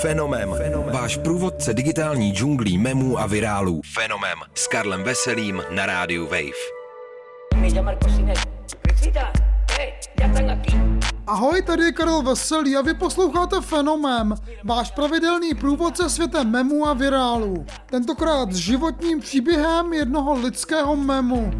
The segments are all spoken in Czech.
Fenomem. Fenomem. Váš průvodce digitální džunglí memů a virálů. Fenomem. S Karlem Veselým na rádiu Wave. Ahoj, tady je Karel Veselý a vy posloucháte Fenomem, váš pravidelný průvodce světem memů a virálů. Tentokrát s životním příběhem jednoho lidského memu.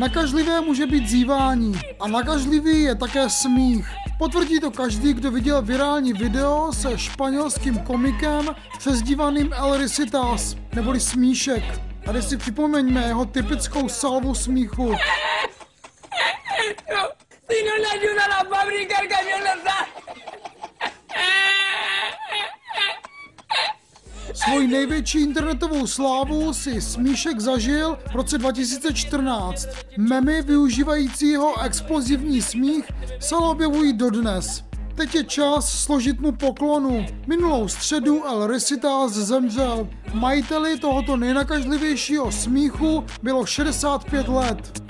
Nakažlivé může být zívání a nakažlivý je také smích. Potvrdí to každý, kdo viděl virální video se španělským komikem přezdívaným El Risitas, neboli Smíšek. Tady si připomeňme jeho typickou salvu smíchu no sale. Svoji největší internetovou slávu si Smíšek zažil v roce 2014. Memy využívající jeho explozivní smích se objevují dodnes. Teď je čas složit mu poklonu. Minulou středu El Recitas zemřel. Majiteli tohoto nejnakažlivějšího smíchu bylo 65 let.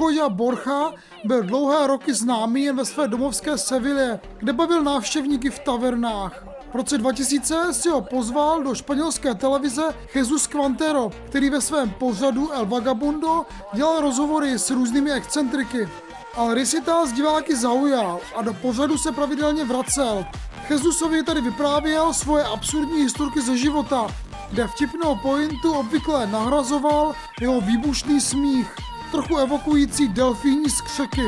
Joya Borja byl dlouhé roky známý jen ve své domovské Sevilě, kde bavil návštěvníky v tavernách. V roce 2000 si ho pozval do španělské televize Jesus Quantero, který ve svém pořadu El Vagabundo dělal rozhovory s různými excentriky. Ale Risitas diváky zaujal a do pořadu se pravidelně vracel. Jesusovi tady vyprávěl svoje absurdní historky ze života, kde vtipnou pointu obvykle nahrazoval jeho výbušný smích, trochu evokující delfíní skřeky.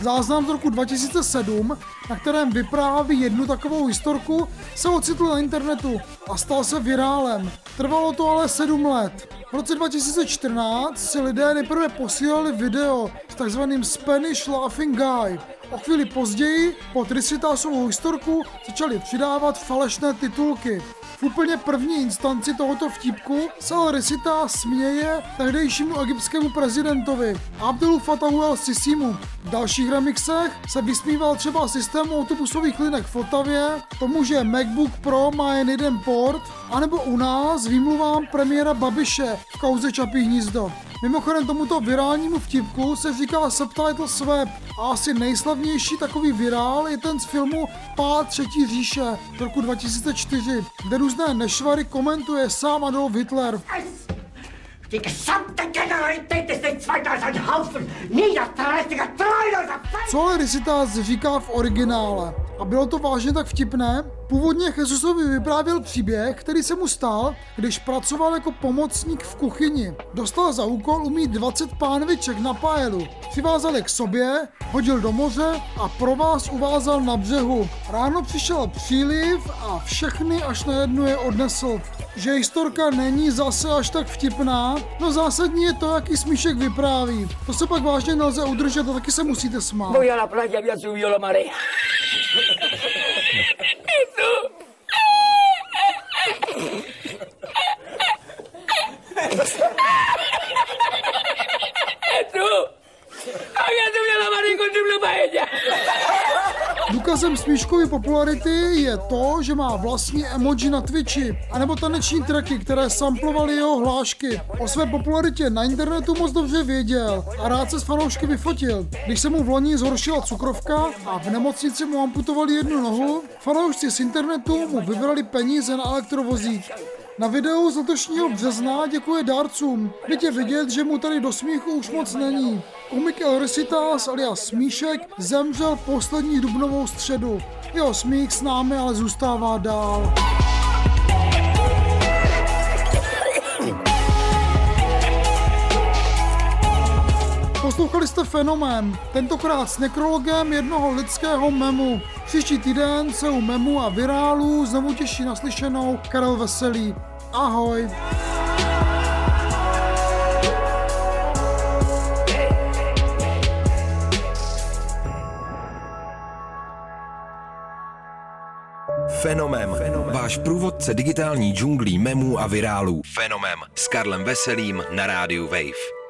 Záznam z roku 2007, na kterém vypráví jednu takovou historku, se ocitl na internetu a stal se virálem. Trvalo to ale 7 let. V roce 2014 si lidé nejprve posílali video takzvaným Spanish Laughing Guy. O chvíli později pod Risitasovou historku začali přidávat falešné titulky. V úplně první instanci tohoto vtipku se El Risita směje tehdejšímu egyptskému prezidentovi Abdulu Fatahu el Sisimu. V dalších remixech se vysmíval třeba systému autobusových linek v Otavě, tomu, že MacBook Pro má jen jeden port, anebo u nás výmluvám premiéra Babiše v kauze Čapí hnízdo. Mimochodem tomuto virálnímu vtipku se říká Subtitles Web a asi nejslavnější takový virál je ten z filmu Pád třetí říše z roku 2004, kde různé nešvary komentuje sám Adolf Hitler. Die gesamte Generalität ist in 2000 Haufen niederträchtiger, treuloser Feinde! Co ale Risitas říká v originále? A bylo to vážně tak vtipné? Původně Jesusovi vyprávěl příběh, který se mu stal, když pracoval jako pomocník v kuchyni. Dostal za úkol umít 20 pánviček na pájelu. Přivázal je k sobě, hodil do moře a pro vás uvázal na břehu. Ráno přišel příliv a všechny až na jednu je odnesl. Že historka není zase až tak vtipná, no zásadní je to, jaký smíšek vypráví. To se pak vážně nelze udržet a taky se musíte smát. Voy a. Jesús. Jesús. Había subido la marea y con su paella. Důkazem smíškovy popularity je to, že má vlastní emoji na Twitchi, anebo taneční tracky, které samplovaly jeho hlášky. O své popularitě na internetu moc dobře věděl a rád se s fanoušky vyfotil. Když se mu v loni zhoršila cukrovka a v nemocnici mu amputovali jednu nohu, fanoušci z internetu mu vybrali peníze na elektrovozík. Na videu z letošního března děkuje dárcům. Teď je vidět, že mu tady do smíchu už moc není. Komik El Risitas alias Smíšek zemřel poslední dubnovou středu. Jeho smích s námi ale zůstává dál. Jste Fenomén, tentokrát s nekrologem jednoho lidského memu. Příští týden se u memu a virálů znovu těší naslyšenou Karel Veselý. Ahoj! Fenomem. Fenomem. Váš průvodce digitální džunglí memů a virálů. Fenomem. S Karlem Veselým na rádiu Wave.